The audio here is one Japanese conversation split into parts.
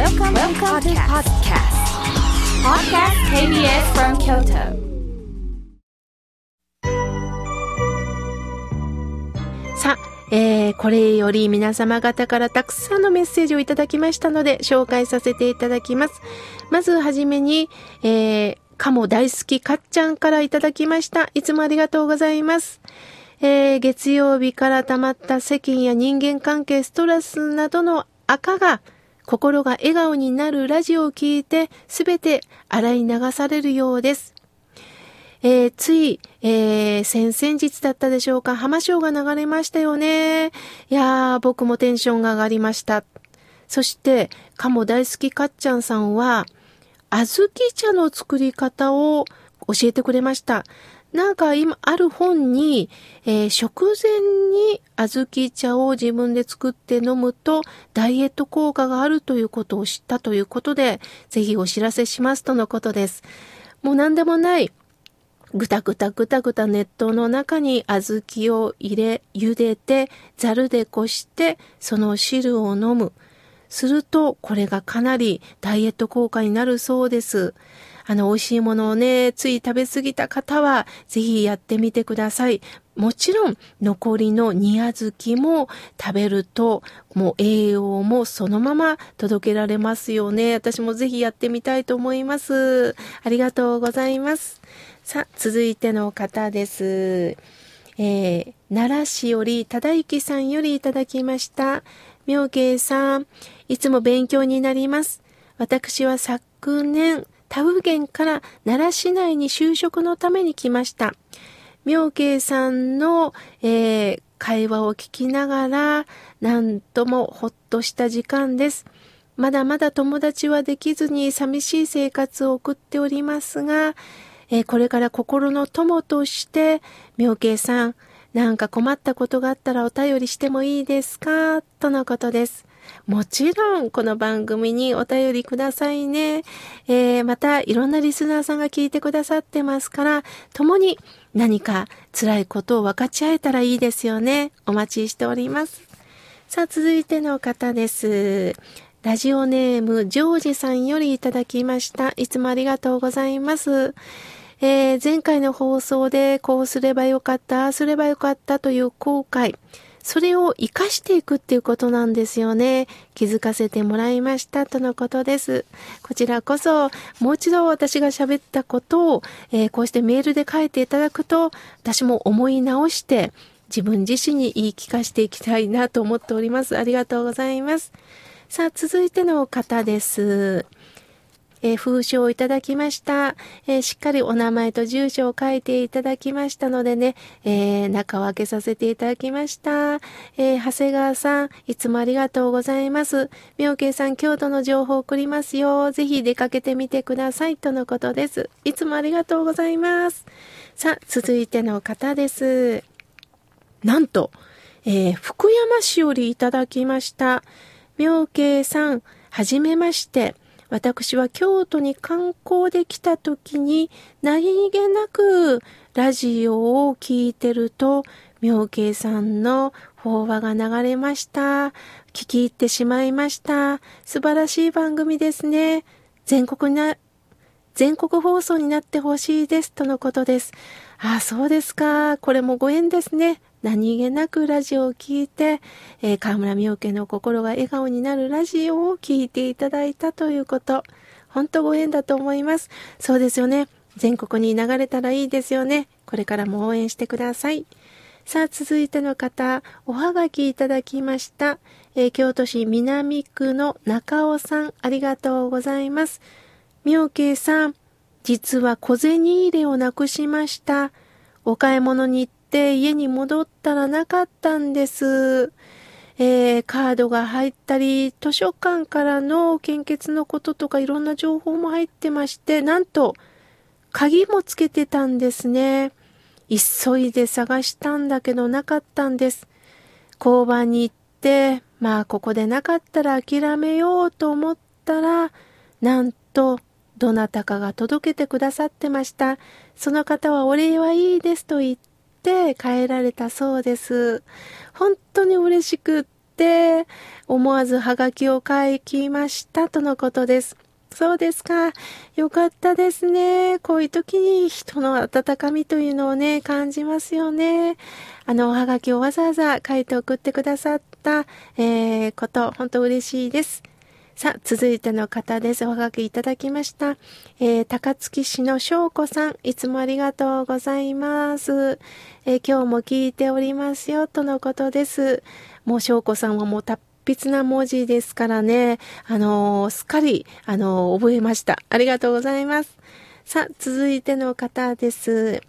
Welcome, Welcome to podcast. Podcast KBS from Kyoto. さあ、えー、これより皆様方からたくさんのメッセージをいただきましたので紹介させていただきます。まずはじめに、えー、かも大好きかっちゃんからいただきました。いつもありがとうございます。えー、月曜日から溜まった世間や人間関係、ストレスなどの赤が心が笑顔になるラジオを聞いてすべて洗い流されるようです。えー、つい、えー、先々日だったでしょうか、浜章が流れましたよね。いやー、僕もテンションが上がりました。そして、かも大好きかっちゃんさんは、小豆茶の作り方を教えてくれました。なんか今ある本に、えー、食前に小豆茶を自分で作って飲むとダイエット効果があるということを知ったということで、ぜひお知らせしますとのことです。もう何でもない。ぐたぐたぐたぐた熱湯の中に小豆を入れ、茹でて、ざるでこして、その汁を飲む。すると、これがかなりダイエット効果になるそうです。あの、美味しいものをね、つい食べ過ぎた方は、ぜひやってみてください。もちろん、残りの煮小豆も食べると、もう栄養もそのまま届けられますよね。私もぜひやってみたいと思います。ありがとうございます。さあ、続いての方です。えー、奈良市より、忠之さんよりいただきました。妙慶さん、いつも勉強になります。私は昨年、田生県から奈良市内に就職のために来ました。妙慶さんの、えー、会話を聞きながら、なんともほっとした時間です。まだまだ友達はできずに寂しい生活を送っておりますが、えー、これから心の友として、妙慶さん、なんか困ったことがあったらお便りしてもいいですか？とのことです。もちろん、この番組にお便りくださいね。えー、また、いろんなリスナーさんが聞いてくださってますから、共に何か辛いことを分かち合えたらいいですよね。お待ちしております。さあ、続いての方です。ラジオネーム、ジョージさんよりいただきました。いつもありがとうございます。えー、前回の放送でこうすればよかった、ああすればよかったという後悔。それを活かしていくっていうことなんですよね。気づかせてもらいましたとのことです。こちらこそ、もう一度私が喋ったことを、えー、こうしてメールで書いていただくと、私も思い直して、自分自身に言い聞かせていきたいなと思っております。ありがとうございます。さあ、続いての方です。えー、封書をいただきました、えー、しっかりお名前と住所を書いていただきましたのでね、えー、中を開けさせていただきました。え長谷川さん、いつもありがとうございます。妙慶さん、京都の情報を送りますよ。ぜひ出かけてみてください。とのことです。いつもありがとうございます。さあ、続いての方です。なんと、え福山市よりいただきました。妙慶さん、はじめまして。私は京都に観光で来た時に何気なくラジオを聞いてると妙慶さんの法話が流れました。聞き入ってしまいました。素晴らしい番組ですね。全国な、全国放送になってほしいです。とのことです。ああ、そうですか。これもご縁ですね。何気なくラジオを聴いて、えー、河村明家の心が笑顔になるラジオを聴いていただいたということ。本当ご縁だと思います。そうですよね。全国に流れたらいいですよね。これからも応援してください。さあ、続いての方、おはがきいただきました。えー、京都市南区の中尾さん、ありがとうございます。妙慶さん、実は小銭入れをなくしました。お買い物に行って家に戻ったらなかったんです。えー、カードが入ったり、図書館からの献血のこととかいろんな情報も入ってまして、なんと、鍵もつけてたんですね。急いで探したんだけどなかったんです。交番に行って、まあここでなかったら諦めようと思ったら、なんと、どなたかが届けてくださってました。その方はお礼はいいですと言って帰られたそうです。本当に嬉しくってて、思わずハガキを書きましたとのことです。そうですか。よかったですね。こういう時に人の温かみというのをね、感じますよね。あの、おはがきをわざわざ書いて送ってくださった、えー、こと、本当嬉しいです。さあ、続いての方です。おはがきいただきました。えー、高槻市の翔子さん、いつもありがとうございます。えー、今日も聞いておりますよ、とのことです。もう翔子さんはもうたっ筆な文字ですからね、あのー、すっかり、あのー、覚えました。ありがとうございます。さあ、続いての方です。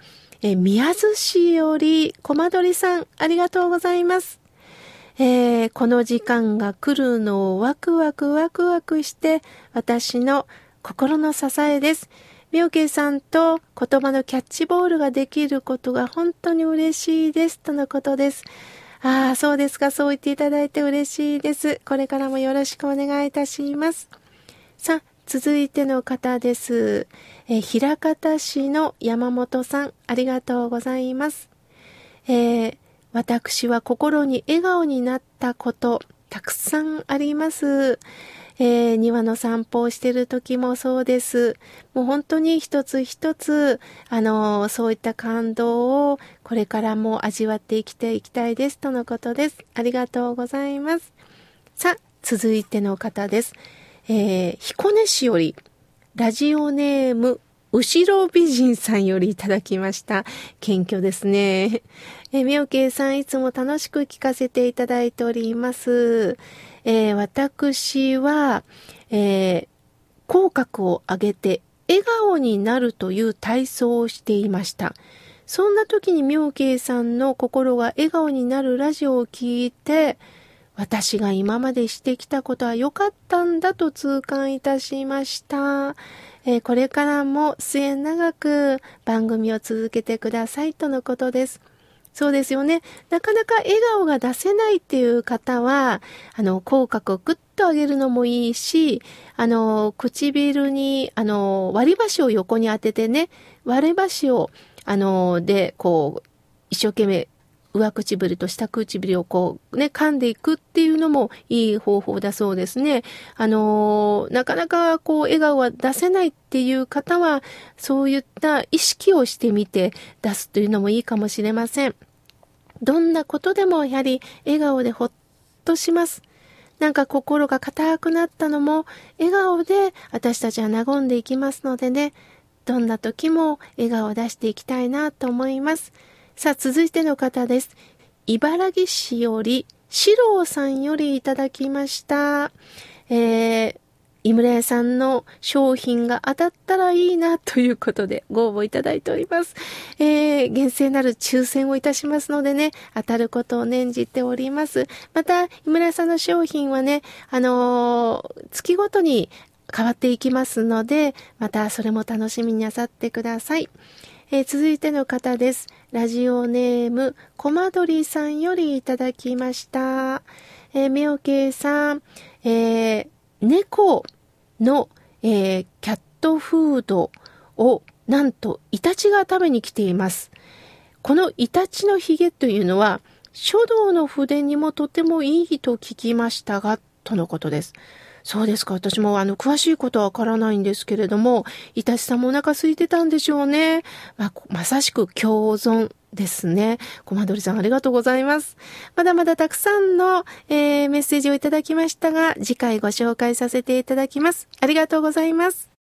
え宮津市より、コマドリさん、ありがとうございます。えー、この時間が来るのをワクワクワクワクして、私の心の支えです。みょけさんと言葉のキャッチボールができることが本当に嬉しいです。とのことです。ああ、そうですか。そう言っていただいて嬉しいです。これからもよろしくお願いいたします。さあ、続いての方です。え平方市の山本さん、ありがとうございます。えー、私は心に笑顔になったこと、たくさんあります。えー、庭の散歩をしてる時もそうです。もう本当に一つ一つ、あの、そういった感動をこれからも味わって生きていきたいですとのことです。ありがとうございます。さあ、続いての方です。えー、彦根市より、ラジオネーム、後ろ美人さんよりいただきました。謙虚ですね。えみおけいさんいつも楽しく聞かせていただいております。えー、私は、えー、口角を上げて笑顔になるという体操をしていました。そんな時に妙慶さんの心が笑顔になるラジオを聞いて、私が今までしてきたことは良かったんだと痛感いたしました。えー、これからも末永く番組を続けてくださいとのことです。そうですよね。なかなか笑顔が出せないっていう方は、あの、口角をグッと上げるのもいいし、あの、唇に、あの、割り箸を横に当ててね、割り箸を、あの、で、こう、一生懸命上唇と下唇をこうね、噛んでいくっていうのもいい方法だそうですね。あのー、なかなかこう笑顔は出せないっていう方は、そういった意識をしてみて出すというのもいいかもしれません。どんなことでもやはり笑顔でほっとします。なんか心が硬くなったのも笑顔で私たちは和んでいきますのでね、どんな時も笑顔を出していきたいなと思います。さあ、続いての方です。茨城市より、四郎さんよりいただきました。えー、井村屋さんの商品が当たったらいいなということでご応募いただいております。えー、厳正なる抽選をいたしますのでね、当たることを念じております。また、井村屋さんの商品はね、あのー、月ごとに変わっていきますので、またそれも楽しみになさってください。えー、続いての方です。ラジオネーム、コマドリさんよりいただきました。えー、みおけいさん、えー、猫の、えー、キャットフードを、なんと、イタチが食べに来ています。このイタチのヒゲというのは、書道の筆にもとてもいいと聞きましたが、とのことです。そうですか。私もあの、詳しいことはわからないんですけれども、いたしさんもお腹空いてたんでしょうね。まあ、まさしく共存ですね。コマドリさんありがとうございます。まだまだたくさんの、えー、メッセージをいただきましたが、次回ご紹介させていただきます。ありがとうございます。